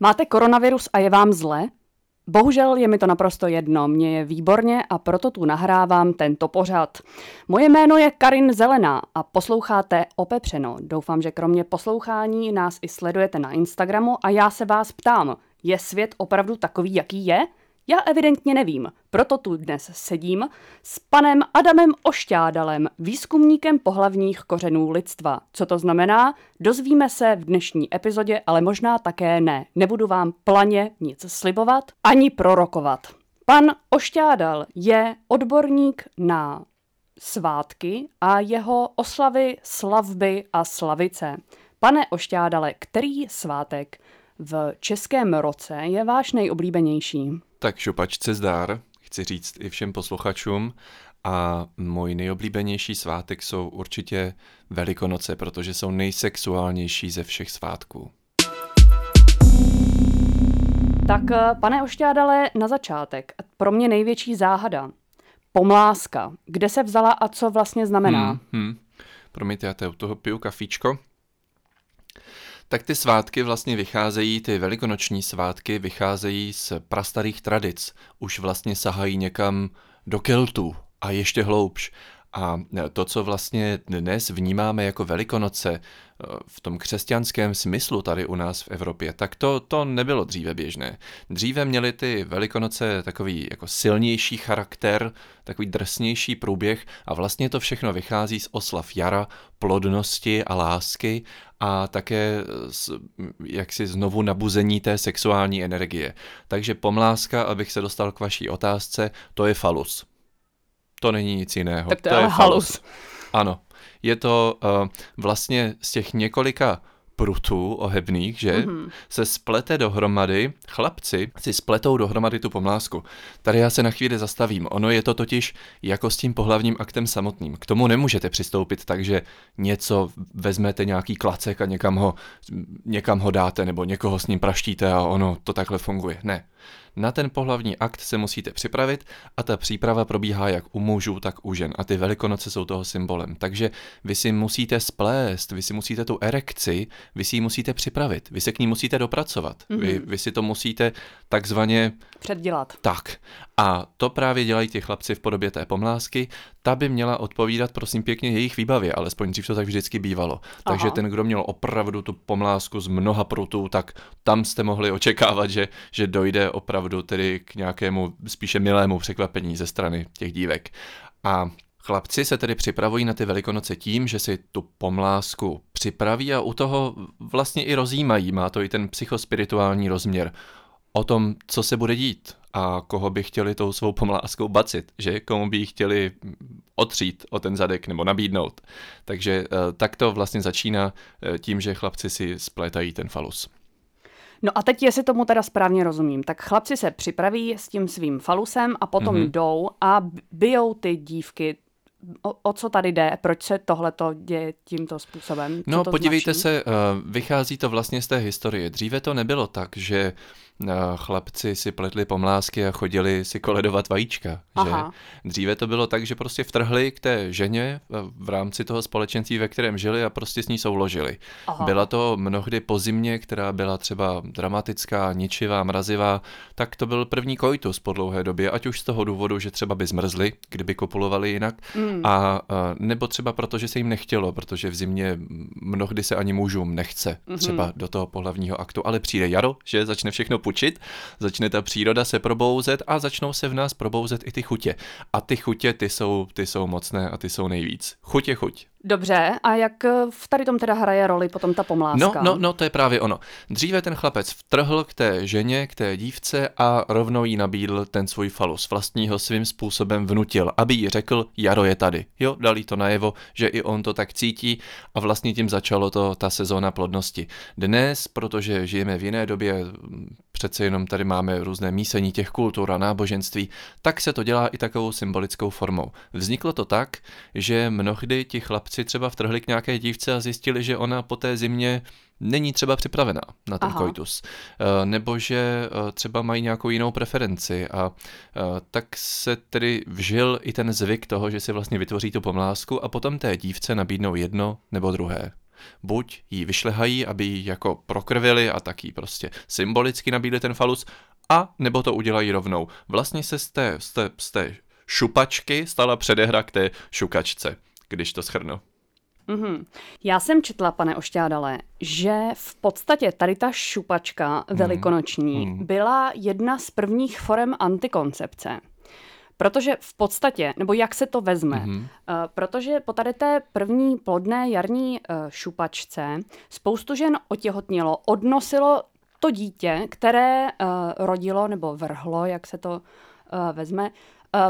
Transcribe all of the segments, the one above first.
Máte koronavirus a je vám zle? Bohužel je mi to naprosto jedno, mě je výborně a proto tu nahrávám tento pořad. Moje jméno je Karin Zelená a posloucháte Opepřeno. Doufám, že kromě poslouchání nás i sledujete na Instagramu a já se vás ptám, je svět opravdu takový, jaký je? Já evidentně nevím, proto tu dnes sedím s panem Adamem Ošťádalem, výzkumníkem pohlavních kořenů lidstva. Co to znamená? Dozvíme se v dnešní epizodě, ale možná také ne. Nebudu vám planě nic slibovat ani prorokovat. Pan Ošťádal je odborník na svátky a jeho oslavy, slavby a slavice. Pane Ošťádale, který svátek v českém roce je váš nejoblíbenější? Tak šupačce zdár, chci říct i všem posluchačům. A můj nejoblíbenější svátek jsou určitě Velikonoce, protože jsou nejsexuálnější ze všech svátků. Tak pane Ošťádale, na začátek, pro mě největší záhada. Pomláska. Kde se vzala a co vlastně znamená? Hmm, hmm. Promiňte, já u toho piju kafíčko tak ty svátky vlastně vycházejí, ty velikonoční svátky vycházejí z prastarých tradic. Už vlastně sahají někam do Keltu a ještě hloubš. A to, co vlastně dnes vnímáme jako Velikonoce eh, v tom křesťanském smyslu tady u nás v Evropě, tak to, to nebylo dříve běžné. Dříve měly ty Velikonoce takový jako silnější charakter, takový drsnější průběh a vlastně to všechno vychází z oslav jara, plodnosti a lásky a také z, jaksi znovu nabuzení té sexuální energie. Takže pomláska, abych se dostal k vaší otázce, to je falus. To není nic jiného. Tak to, to je halus. halus. Ano. Je to uh, vlastně z těch několika prutů ohebných, že, mm-hmm. se splete dohromady, chlapci si spletou dohromady tu pomlásku. Tady já se na chvíli zastavím. Ono je to totiž jako s tím pohlavním aktem samotným. K tomu nemůžete přistoupit tak, že něco vezmete nějaký klacek a někam ho, někam ho dáte nebo někoho s ním praštíte a ono to takhle funguje. Ne. Na ten pohlavní akt se musíte připravit a ta příprava probíhá jak u mužů, tak u žen. A ty velikonoce jsou toho symbolem. Takže vy si musíte splést, vy si musíte tu erekci, vy si ji musíte připravit, vy se k ní musíte dopracovat. Mm-hmm. Vy, vy si to musíte takzvaně... Předdělat. Tak. A to právě dělají ti chlapci v podobě té pomlásky. Ta by měla odpovídat, prosím pěkně, jejich výbavě, alespoň dřív to tak vždycky bývalo. Aha. Takže ten, kdo měl opravdu tu pomlásku z mnoha prutů, tak tam jste mohli očekávat, že, že dojde opravdu tedy k nějakému spíše milému překvapení ze strany těch dívek. A Chlapci se tedy připravují na ty velikonoce tím, že si tu pomlásku připraví a u toho vlastně i rozjímají. Má to i ten psychospirituální rozměr o tom, co se bude dít a koho by chtěli tou svou pomláskou bacit, že komu by chtěli otřít o ten zadek nebo nabídnout. Takže eh, tak to vlastně začíná eh, tím, že chlapci si splétají ten falus. No a teď, jestli tomu teda správně rozumím, tak chlapci se připraví s tím svým falusem a potom mm-hmm. jdou a bijou ty dívky o, o co tady jde, proč se tohle děje tímto způsobem? Co no to podívejte značí? se, eh, vychází to vlastně z té historie. Dříve to nebylo tak, že chlapci si pletli pomlásky a chodili si koledovat vajíčka. Že? Dříve to bylo tak, že prostě vtrhli k té ženě v rámci toho společenství, ve kterém žili a prostě s ní souložili. Aha. Byla to mnohdy po zimě, která byla třeba dramatická, ničivá, mrazivá, tak to byl první koitus po dlouhé době, ať už z toho důvodu, že třeba by zmrzli, kdyby kopulovali jinak, mm. a, a nebo třeba proto, že se jim nechtělo, protože v zimě mnohdy se ani mužům nechce mm-hmm. třeba do toho pohlavního aktu, ale přijde jaro, že začne všechno pučit, začne ta příroda se probouzet a začnou se v nás probouzet i ty chutě. A ty chutě, ty jsou, ty jsou mocné a ty jsou nejvíc. Chutě chuť. Dobře, a jak v tady tom teda hraje roli potom ta pomláska? No, no, no, to je právě ono. Dříve ten chlapec vtrhl k té ženě, k té dívce a rovnou jí nabídl ten svůj falus. Vlastního svým způsobem vnutil, aby jí řekl, Jaro je tady. Jo, dali to najevo, že i on to tak cítí a vlastně tím začalo to ta sezóna plodnosti. Dnes, protože žijeme v jiné době, přece jenom tady máme různé mísení těch kultur a náboženství, tak se to dělá i takovou symbolickou formou. Vzniklo to tak, že mnohdy ti chlapci třeba vtrhli k nějaké dívce a zjistili, že ona po té zimě není třeba připravená na ten Aha. koitus, eh, nebo že eh, třeba mají nějakou jinou preferenci a eh, tak se tedy vžil i ten zvyk toho, že si vlastně vytvoří tu pomlásku a potom té dívce nabídnou jedno nebo druhé. Buď ji vyšlehají, aby ji jako prokrvili a taky prostě symbolicky nabídli ten falus, a nebo to udělají rovnou. Vlastně se z té, z té, z té šupačky stala předehra k té šukačce, když to schrnu. Mm-hmm. Já jsem četla, pane Ošťádale, že v podstatě tady ta šupačka mhm. velikonoční mm. byla jedna z prvních forem antikoncepce. Protože v podstatě, nebo jak se to vezme, mm-hmm. uh, protože po tady té první plodné jarní uh, šupačce spoustu žen otěhotnělo, odnosilo to dítě, které uh, rodilo nebo vrhlo, jak se to uh, vezme, uh,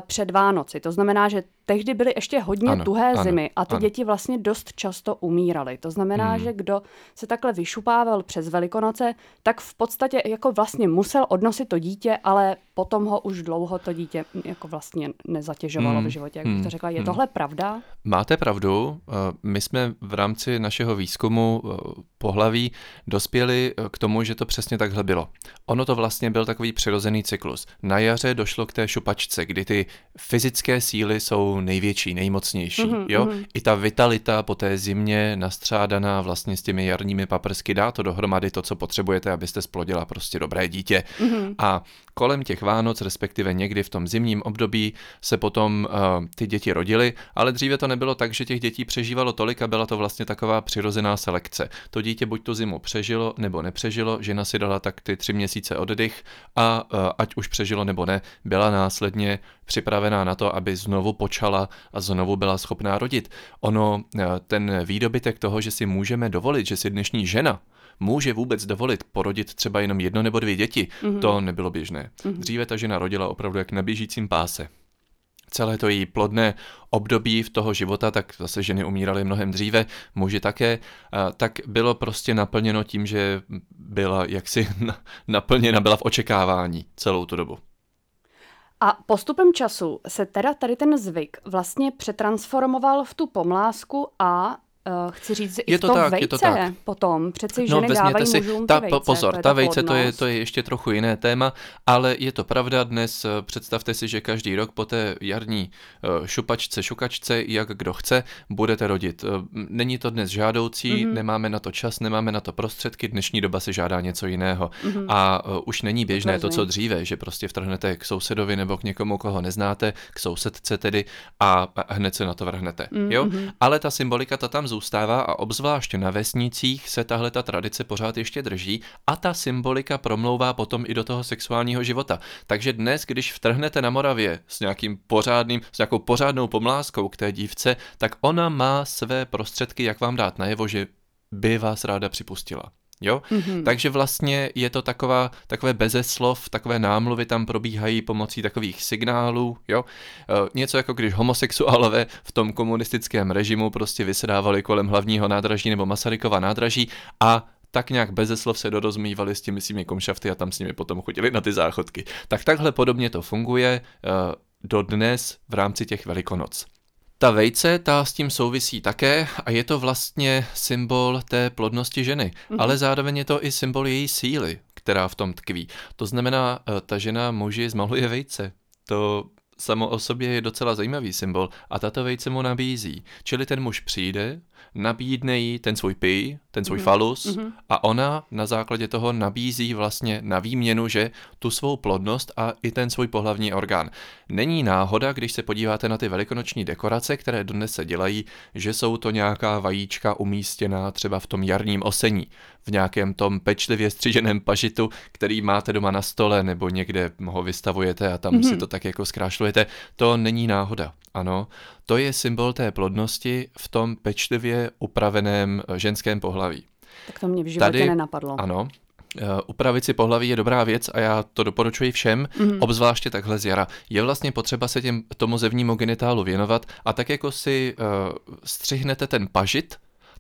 před Vánoci. To znamená, že tehdy byly ještě hodně ano, tuhé ano, zimy a ty ano. děti vlastně dost často umíraly. To znamená, hmm. že kdo se takhle vyšupával přes Velikonoce, tak v podstatě jako vlastně musel odnosit to dítě, ale potom ho už dlouho to dítě jako vlastně nezatěžovalo hmm. v životě. Jak bych to hmm. řekla, je hmm. tohle pravda? Máte pravdu. Eh, my jsme v rámci našeho výzkumu eh, pohlaví dospěli eh, k tomu, že to přesně takhle bylo. Ono to vlastně byl takový přirozený cyklus. Na jaře došlo k té šupačce, kdy ty fyzické síly jsou největší, nejmocnější. Mm-hmm, jo? Mm-hmm. I ta vitalita po té zimě nastřádaná vlastně s těmi jarními paprsky dá to dohromady to, co potřebujete, abyste splodila prostě dobré dítě. Mm-hmm. A kolem těch Vánoc, respektive někdy v tom zimním období, se potom uh, ty děti rodily, ale dříve to nebylo tak, že těch dětí přežívalo tolik a byla to vlastně taková přirozená selekce. To dítě buď tu zimu přežilo nebo nepřežilo, žena si dala tak ty tři měsíce oddych a uh, ať už přežilo nebo ne, byla následně připravená na to, aby znovu počala a znovu byla schopná rodit. Ono, uh, ten výdobytek toho, že si můžeme dovolit, že si dnešní žena může vůbec dovolit porodit třeba jenom jedno nebo dvě děti, mm-hmm. to nebylo běžné. Mm-hmm. Dříve ta žena rodila opravdu jak na běžícím páse. Celé to její plodné období v toho života, tak zase ženy umíraly mnohem dříve, muži také, tak bylo prostě naplněno tím, že byla jaksi naplněna, byla v očekávání celou tu dobu. A postupem času se teda tady ten zvyk vlastně přetransformoval v tu pomlásku a Uh, chci říct, je to, to tak, vejce je to tak. potom, přeci no, ženy dávají si, mužům ta, vejce, Pozor, to ta, ta vejce to je, to je ještě trochu jiné téma, ale je to pravda dnes, eh, představte si, že každý rok po té jarní uh, šupačce, šukačce, jak kdo chce, budete rodit. Není to dnes žádoucí, mm-hmm. nemáme na to čas, nemáme na to prostředky, dnešní doba se žádá něco jiného. Mm-hmm. A už není běžné to, co dříve, že prostě vtrhnete k sousedovi nebo k někomu, koho neznáte, k sousedce tedy a, a hned se na to vrhnete. Mm-hmm. Jo? Mhm. Ale ta symbolika ta tam zůstává a obzvlášť na vesnicích se tahle ta tradice pořád ještě drží a ta symbolika promlouvá potom i do toho sexuálního života. Takže dnes, když vtrhnete na Moravě s nějakým pořádným, s nějakou pořádnou pomláskou k té dívce, tak ona má své prostředky, jak vám dát najevo, že by vás ráda připustila. Jo? Mm-hmm. Takže vlastně je to taková, takové bezeslov, takové námluvy tam probíhají pomocí takových signálů, jo? E, něco jako když homosexuálové v tom komunistickém režimu prostě vysedávali kolem hlavního nádraží nebo Masarykova nádraží a tak nějak bezeslov se dorozmývali s těmi svými komšafty a tam s nimi potom chodili na ty záchodky. Tak takhle podobně to funguje e, dodnes v rámci těch velikonoc. Ta vejce, ta s tím souvisí také a je to vlastně symbol té plodnosti ženy, mm-hmm. ale zároveň je to i symbol její síly, která v tom tkví. To znamená, eh, ta žena muži zmaluje vejce. To samo o sobě je docela zajímavý symbol a tato vejce mu nabízí. Čili ten muž přijde, nabídne jí ten svůj pij, ten svůj mm-hmm. falus mm-hmm. a ona na základě toho nabízí vlastně na výměnu, že tu svou plodnost a i ten svůj pohlavní orgán. Není náhoda, když se podíváte na ty velikonoční dekorace, které dnes se dělají, že jsou to nějaká vajíčka umístěná třeba v tom jarním osení, v nějakém tom pečlivě stříženém pažitu, který máte doma na stole nebo někde ho vystavujete a tam mm-hmm. si to tak jako zkrášlujete. To není náhoda. Ano, to je symbol té plodnosti v tom pečlivě upraveném eh, ženském pohlaví. Tak to mě v životě Tady, nenapadlo. Ano, Uh, upravit si pohlaví je dobrá věc a já to doporučuji všem, mm. obzvláště takhle z jara. Je vlastně potřeba se těm, tomu zevnímu genitálu věnovat a tak jako si uh, střihnete ten pažit,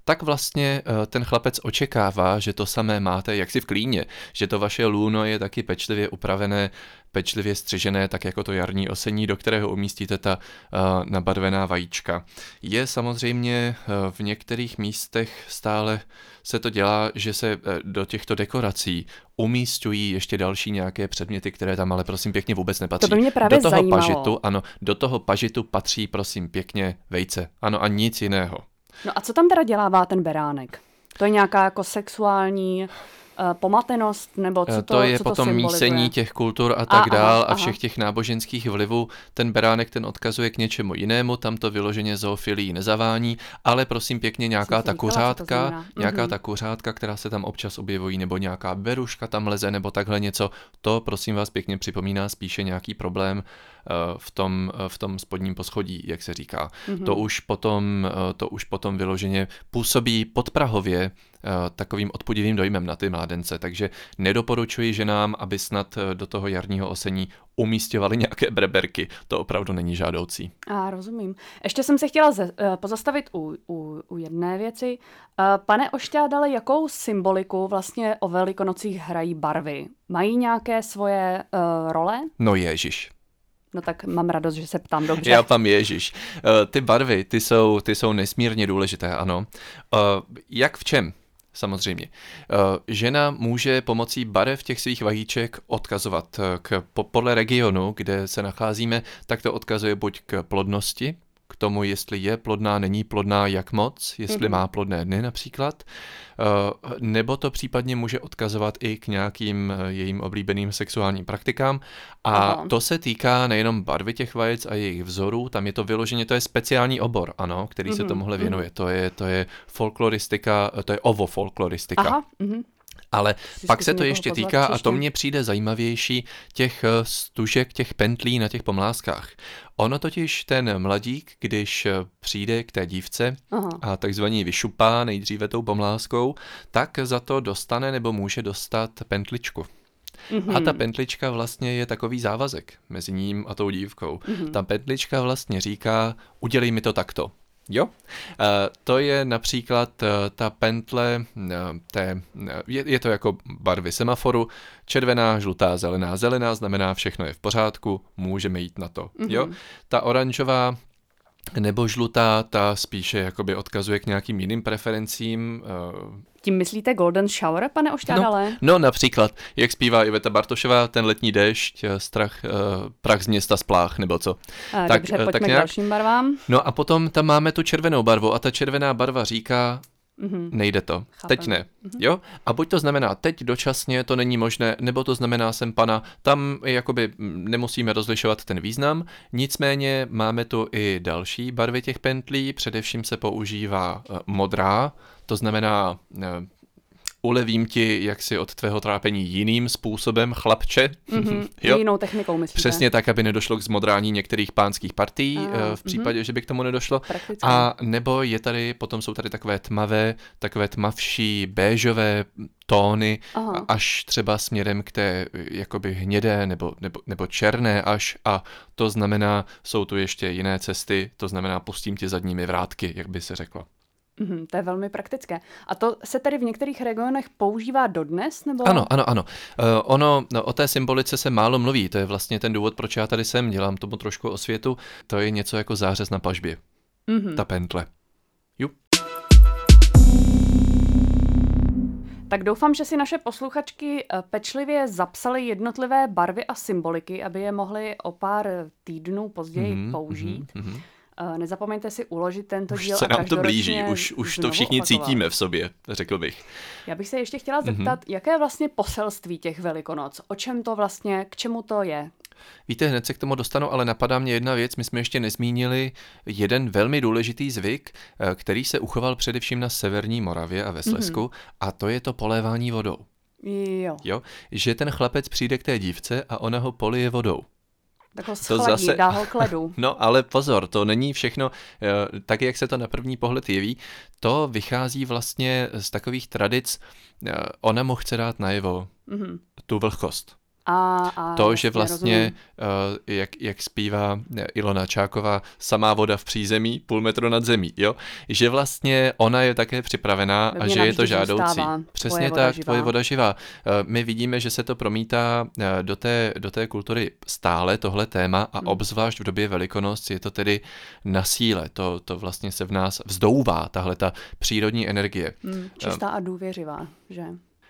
tak vlastně uh, ten chlapec očekává, že to samé máte jak si v klíně, že to vaše lůno je taky pečlivě upravené pečlivě střižené, tak jako to jarní osení, do kterého umístíte ta uh, nabarvená vajíčka. Je samozřejmě uh, v některých místech stále se to dělá, že se uh, do těchto dekorací umístují ještě další nějaké předměty, které tam ale prosím pěkně vůbec nepatří. To by mě právě do toho zajímalo. pažitu, ano, do toho pažitu patří prosím pěkně vejce. Ano a nic jiného. No a co tam teda dělává ten beránek? To je nějaká jako sexuální pomatenost, nebo co eh, to To je co potom to mísení těch kultur a tak a, dál aha, a všech aha. těch náboženských vlivů. Ten beránek ten odkazuje k něčemu jinému, tam to vyloženě zoofilii nezavání, ale prosím pěkně nějaká ta kuřátka, nějaká mm-hmm. ta kuřátka, která se tam občas objevují, nebo nějaká beruška tam leze, nebo takhle něco, to prosím vás pěkně připomíná spíše nějaký problém eh, v tom, v tom spodním poschodí, jak se říká. Mm-hmm. To už potom, to už potom vyloženě působí podprahově Eh, takovým odpudivým dojmem na ty mládence, takže nedoporučuji ženám, aby snad eh, do toho jarního osení umístěvali nějaké breberky. To opravdu není žádoucí. A rozumím. Ještě jsem se chtěla ze, eh, pozastavit u, u, u jedné věci. Pane Ošťádale, jakou symboliku vlastně o Velikonocích hrají barvy? Mají nějaké svoje uh, role? No ježiš. No tak mám radost, že se ptám dobře. Já tam Ježíš. ty barvy, ty jsou, ty jsou nesmírně důležité, ano. jak v čem? Samozřejmě. Eh, žena může pomocí barev těch svých vajíček odkazovat eh, k, podle regionu, kde se nacházíme, tak to odkazuje buď k plodnosti, k tomu, jestli je plodná, není plodná, jak moc, jestli mm-hmm. má plodné dny například, eh, nebo to případně může odkazovat i k nějakým eh, jejím oblíbeným sexuálním praktikám. A Aha. to se týká nejenom barvy těch vajec a jejich vzorů, tam je to vyloženě, to je speciální obor, ano, který mm-hmm. se mhm, tomuhle mhm. věnuje. To je, to je folkloristika, to je ovofolkloristika. Aha. Mm-hmm. Ale Vždycky pak se to ještě týká, a to mně přijde zajímavější, těch eh, stužek, těch pentlí na těch pomlázkách. Ono totiž ten mladík, když eh, přijde k té dívce Aha. a takzvaně vyšupá nejdříve tou pomláskou, tak za to dostane nebo může dostat pentličku. Mm-hmm. A ta pentlička vlastně je takový závazek mezi ním a tou dívkou. Mm-hmm. Ta pentlička vlastně říká, udělej mi to takto. Jo, eh, to je například eh, ta pentle, eh, té, je, je to jako barvy semaforu, červená, žlutá, zelená. Zelená znamená všechno je v pořádku, můžeme jít na to. Mm-hmm. Jo, ta oranžová nebo žlutá, ta spíše jakoby odkazuje k nějakým jiným preferencím. Eh, Tím myslíte Golden Shower, pane Ošťádale? No, no například, jak zpívá Iveta Bartošová, ten letní déšť, eh, strach, uh, prach z města splách, nebo co. A, tak, dobře, pojďme tak nějak. k dalším barvám. No a potom tam máme tu červenou barvu a ta červená barva říká, Mm-hmm. Nejde to. Chápem. Teď ne. Mm-hmm. Jo? A buď to znamená teď dočasně to není možné, nebo to znamená jsem pana. Tam jakoby nemusíme rozlišovat ten význam. Nicméně máme tu i další barvy těch pentlí. Především se používá uh, modrá, to znamená uh, ulevím ti jaksi od tvého trápení jiným způsobem, chlapče. Mm-hmm, jo? Jinou technikou, myslíte? Přesně tak, aby nedošlo k zmodrání některých pánských partií, uh, v případě, mm-hmm. že by k tomu nedošlo. Prakticky. A nebo je tady, potom jsou tady takové tmavé, takové tmavší, béžové tóny, Aha. až třeba směrem k té jakoby hnědé nebo, nebo, nebo černé až a to znamená, jsou tu ještě jiné cesty, to znamená pustím tě zadními vrátky, jak by se řeklo. Mm, to je velmi praktické. A to se tedy v některých regionech používá dodnes? Nebo? Ano, ano, ano. Uh, ono, no, o té symbolice se málo mluví. To je vlastně ten důvod, proč já tady jsem. Dělám tomu trošku o světu. To je něco jako zářez na pažbě. Mm-hmm. Ta pentle. Jup. Tak doufám, že si naše posluchačky eh, pečlivě zapsaly jednotlivé barvy a symboliky, aby je mohly o pár týdnů později mm-hmm, použít. Mm-hmm. Eh, nezapomeňte si uložit tento už díl. se nám to blíží, už, už to všichni opakovat. cítíme v sobě, řekl bych. Já bych se ještě chtěla zeptat, mm-hmm. jaké je vlastně poselství těch Velikonoc? O čem to vlastně, k čemu to je? Víte, hned se k tomu dostanu, ale napadá mě jedna věc. My jsme ještě nezmínili jeden velmi důležitý zvyk, eh, který se uchoval především na severní Moravě a ve Slesku, mm-hmm. a to je to polévání vodou. Jo. jo. Že ten chlapec přijde k té dívce a ona ho polije vodou. Tak ho schladí, to zase... dá ho kledu. No ale pozor, to není všechno eh, tak, jak se to na první pohled jeví. To vychází vlastně z takových tradic, eh, ona mu chce dát najevo mm-hmm. tu vlhkost. A, a to, že vlastně, uh, jak, jak zpívá Ilona Čáková, samá voda v přízemí, půl metru nad zemí, jo? Že vlastně ona je také připravená a že je to žádoucí. Přesně tak, živá. tvoje voda živá. Uh, my vidíme, že se to promítá uh, do té, do té kultury stále, tohle téma, a hmm. obzvlášť v době Velikonoc je to tedy na síle. To, to vlastně se v nás vzdouvá, tahle ta přírodní energie. Hmm, čistá a důvěřivá, že?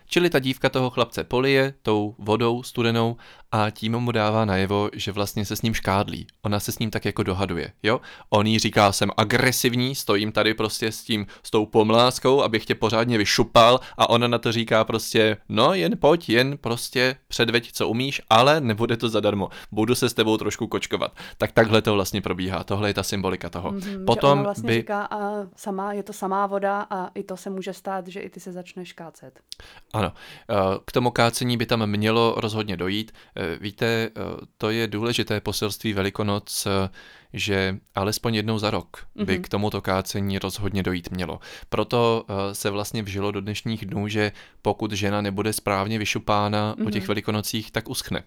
Čili ta dívka toho chlapce polije tou vodou studenou a tím mu dává najevo, že vlastně se s ním škádlí. Ona se s ním tak jako dohaduje, jo? On jí říká, jsem agresivní, stojím tady prostě s tím, s tou pomláskou, abych tě pořádně vyšupal a ona na to říká prostě, no jen pojď, jen prostě předveď, co umíš, ale nebude to zadarmo. Budu se s tebou trošku kočkovat. Tak takhle to vlastně probíhá. Tohle je ta symbolika toho. Mm-hmm, Potom vlastně by... říká, a sama, je to samá voda a i to se může stát, že i ty se začneš kácet. Ano, eh, k tomu kácení by tam mělo rozhodně dojít. Eh, víte, eh, to je důležité poselství Velikonoc, že alespoň jednou za rok by mm-hmm. k tomuto kácení rozhodně dojít mělo. Proto se vlastně vžilo do dnešních dnů, že pokud žena nebude správně vyšupána mm-hmm. o těch mhm. Velikonocích, tak uschne.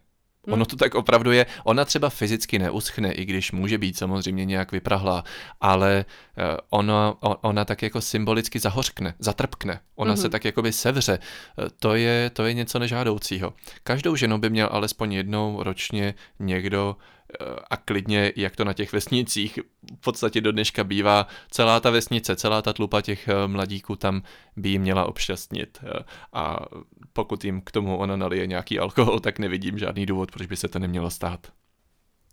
Hmm. Ono to tak opravdu je. Ona třeba fyzicky neuschne, i když může být samozřejmě nějak vyprahlá, ale eh, ona, ona tak jako symbolicky zahořkne, zatrpkne. Ona mm-hmm. se tak jakoby sevře. Eh, to je, to je něco nežádoucího. Každou ženu by měl alespoň jednou ročně někdo a klidně, jak to na těch vesnicích v podstatě do dneška bývá, celá ta vesnice, celá ta tlupa těch eh, mladíků tam by jim měla obšťastnit eh, a pokud jim k tomu ona nalije nějaký alkohol, tak nevidím žádný důvod, proč by se to nemělo stát.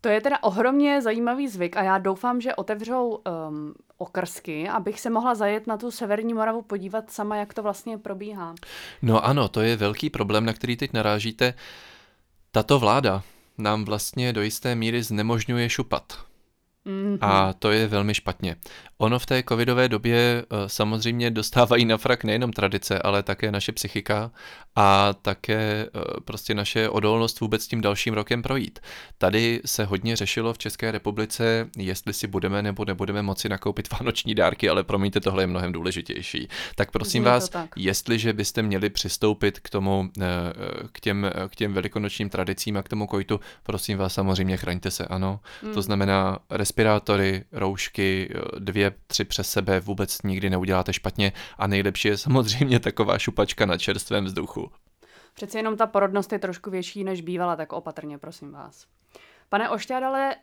To je teda ohromně zajímavý zvyk a já doufám, že otevřou um, okrsky, abych se mohla zajet na tu severní Moravu podívat sama, jak to vlastně probíhá. No ano, to je velký problém, na který teď narážíte. Tato vláda, nám vlastně do jisté míry znemožňuje šupat. Mm-hmm. A to je velmi špatně. Ono v té covidové době eh, samozřejmě dostávají na frak nejenom tradice, ale také naše psychika a také eh, prostě naše odolnost vůbec tím dalším rokem projít. Tady se hodně řešilo v České republice, jestli si budeme nebo nebudeme moci nakoupit vánoční dárky, ale promiňte, tohle je mnohem důležitější. Tak prosím Zní vás, tak. jestliže byste měli přistoupit k tomu, eh, k těm, k těm velikonočním tradicím a k tomu kojtu, prosím vás, samozřejmě chraňte se, ano. Mm. To znamená respirátory, roušky, dvě dvě, tři přes sebe vůbec nikdy neuděláte špatně a nejlepší je samozřejmě taková šupačka na čerstvém vzduchu. Přeci jenom ta porodnost je trošku větší, než bývala, tak opatrně, prosím vás. Pane Ošťádale,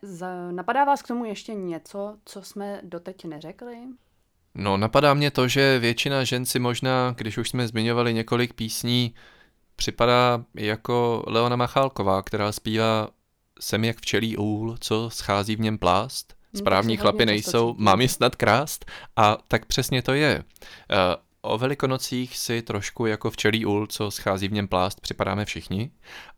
napadá vás k tomu ještě něco, co jsme doteď neřekli? No, napadá mě to, že většina žen si možná, když už jsme zmiňovali několik písní, připadá jako Leona Machálková, která zpívá Sem jak včelí úl, co schází v něm plást. Správní chlapy nejsou, mám je snad krást a tak přesně to je. O velikonocích si trošku jako včelí ul, co schází v něm plást, připadáme všichni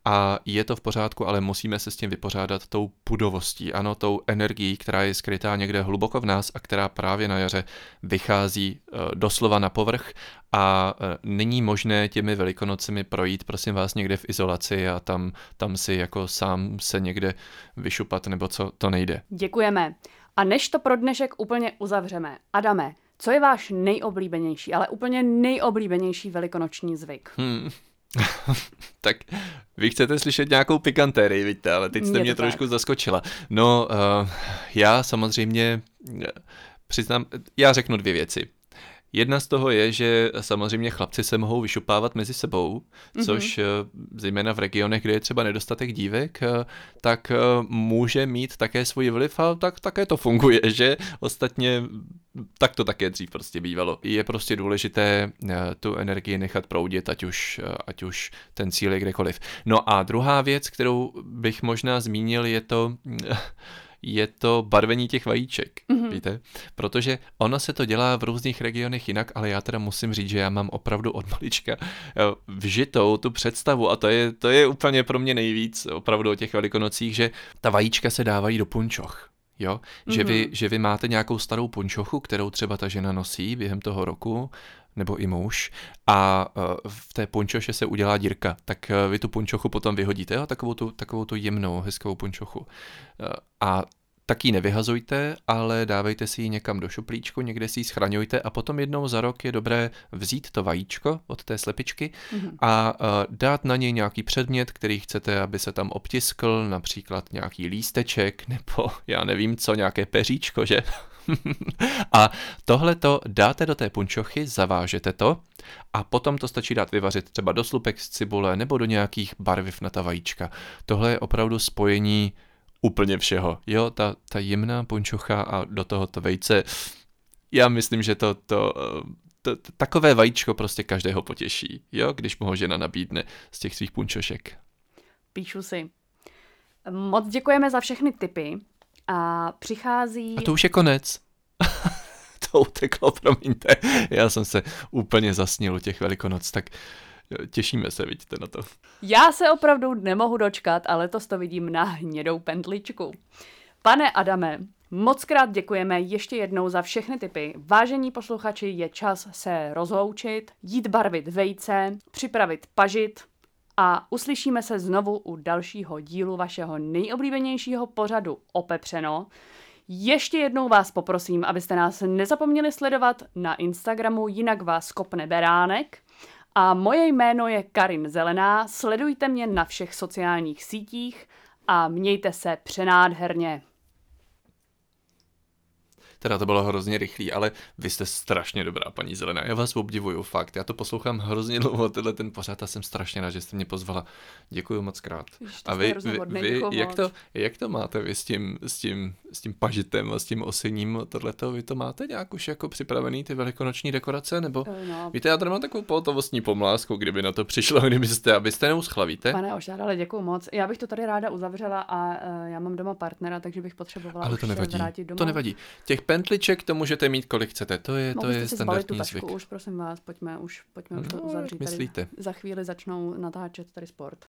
a je to v pořádku, ale musíme se s tím vypořádat tou pudovostí, ano, tou energií, která je skrytá někde hluboko v nás a která právě na jaře vychází uh, doslova na povrch a uh, není možné těmi velikonocemi projít, prosím vás, někde v izolaci a tam, tam si jako sám se někde vyšupat nebo co, to nejde. Děkujeme. A než to pro dnešek úplně uzavřeme, Adame, co je váš nejoblíbenější, ale úplně nejoblíbenější velikonoční zvyk? Hmm. tak vy chcete slyšet nějakou pikantérii, vidíte, ale teď jste mě tak. trošku zaskočila. No, uh, já samozřejmě eh, přiznám, já řeknu dvě věci. Jedna z toho je, že samozřejmě chlapci se mohou vyšupávat mezi sebou, mm-hmm. což eh, zejména v regionech, kde je třeba nedostatek dívek, eh, tak eh, může mít také svůj vliv a tak také to funguje, že ostatně tak to také dřív prostě bývalo. Je prostě důležité tu energii nechat proudit, ať už, ať už ten cíl je kdekoliv. No a druhá věc, kterou bych možná zmínil, je to je to barvení těch vajíček, mm-hmm. Víte? Protože ono se to dělá v různých regionech jinak, ale já teda musím říct, že já mám opravdu od malička eh, vžitou tu představu a to je, to je úplně pro mě nejvíc opravdu o těch velikonocích, že ta vajíčka se dávají do punčoch. Jo? Mm-hmm. Že, vy, mhm. že vy máte nějakou starou punčochu, kterou třeba ta žena nosí během toho roku, nebo i muž, a uh, v té punčoše se udělá dírka, tak uh, vy tu punčochu potom vyhodíte, jo? takovou tu, takovou tu jemnou, hezkou punčochu. Uh, a tak ji nevyhazujte, ale dávejte si ji někam do šuplíčku, někde si ji schraňujte a potom jednou za rok je dobré vzít to vajíčko od té slepičky mm-hmm. a uh, dát na něj nějaký předmět, který chcete, aby se tam obtiskl, například nějaký lísteček nebo já nevím co, nějaké peříčko, že? a tohle to dáte do té punčochy, zavážete to a potom to stačí dát vyvařit třeba do slupek z cibule nebo do nějakých barviv na ta vajíčka. Tohle je opravdu spojení úplně všeho. Jo, ta, ta jemná punčocha a do toho to vejce. Já myslím, že to, to, to, to, takové vajíčko prostě každého potěší, jo, když mu ho žena nabídne z těch svých punčošek. Píšu si. Moc děkujeme za všechny tipy a přichází... A to už je konec. to uteklo, promiňte. Já jsem se úplně zasnil u těch velikonoc, tak těšíme se, vidíte na to. Já se opravdu nemohu dočkat, ale to to vidím na hnědou pentličku. Pane Adame, moc krát děkujeme ještě jednou za všechny typy. Vážení posluchači, je čas se rozloučit, jít barvit vejce, připravit pažit a uslyšíme se znovu u dalšího dílu vašeho nejoblíbenějšího pořadu Opepřeno. Ještě jednou vás poprosím, abyste nás nezapomněli sledovat na Instagramu, jinak vás kopne beránek. A moje jméno je Karin Zelená, sledujte mě na všech sociálních sítích a mějte se přenádherně. Teda to bylo hrozně rychlý, ale vy jste strašně dobrá, paní Zelená. Já vás obdivuju, fakt. Já to poslouchám hrozně dlouho, tenhle ten pořád a jsem strašně rád, že jste mě pozvala. Děkuji moc krát. a vy, vy, vy jak, to, jak to máte vy s tím, s tím, s tím pažitem a s tím osením tohleto? Vy to máte nějak už jako připravený, ty velikonoční dekorace? Nebo Eh, no. víte, já tady mám takovou pohotovostní pomlásku, kdyby na to přišlo, kdybyste, abyste neuschla, víte? Pane Ošádale, děkuji moc. Já bych to tady ráda uzavřela a uh, já mám doma partnera, takže bych potřebovala Ale to nevadí. vrátit domů. To nevadí. Těch pentliček to můžete mít kolik chcete, to je, to je standardní zvyk. už, prosím vás, pojďme už, pojďme už to No, uzavřít. myslíte? Tady za chvíli začnou natáčet tady sport.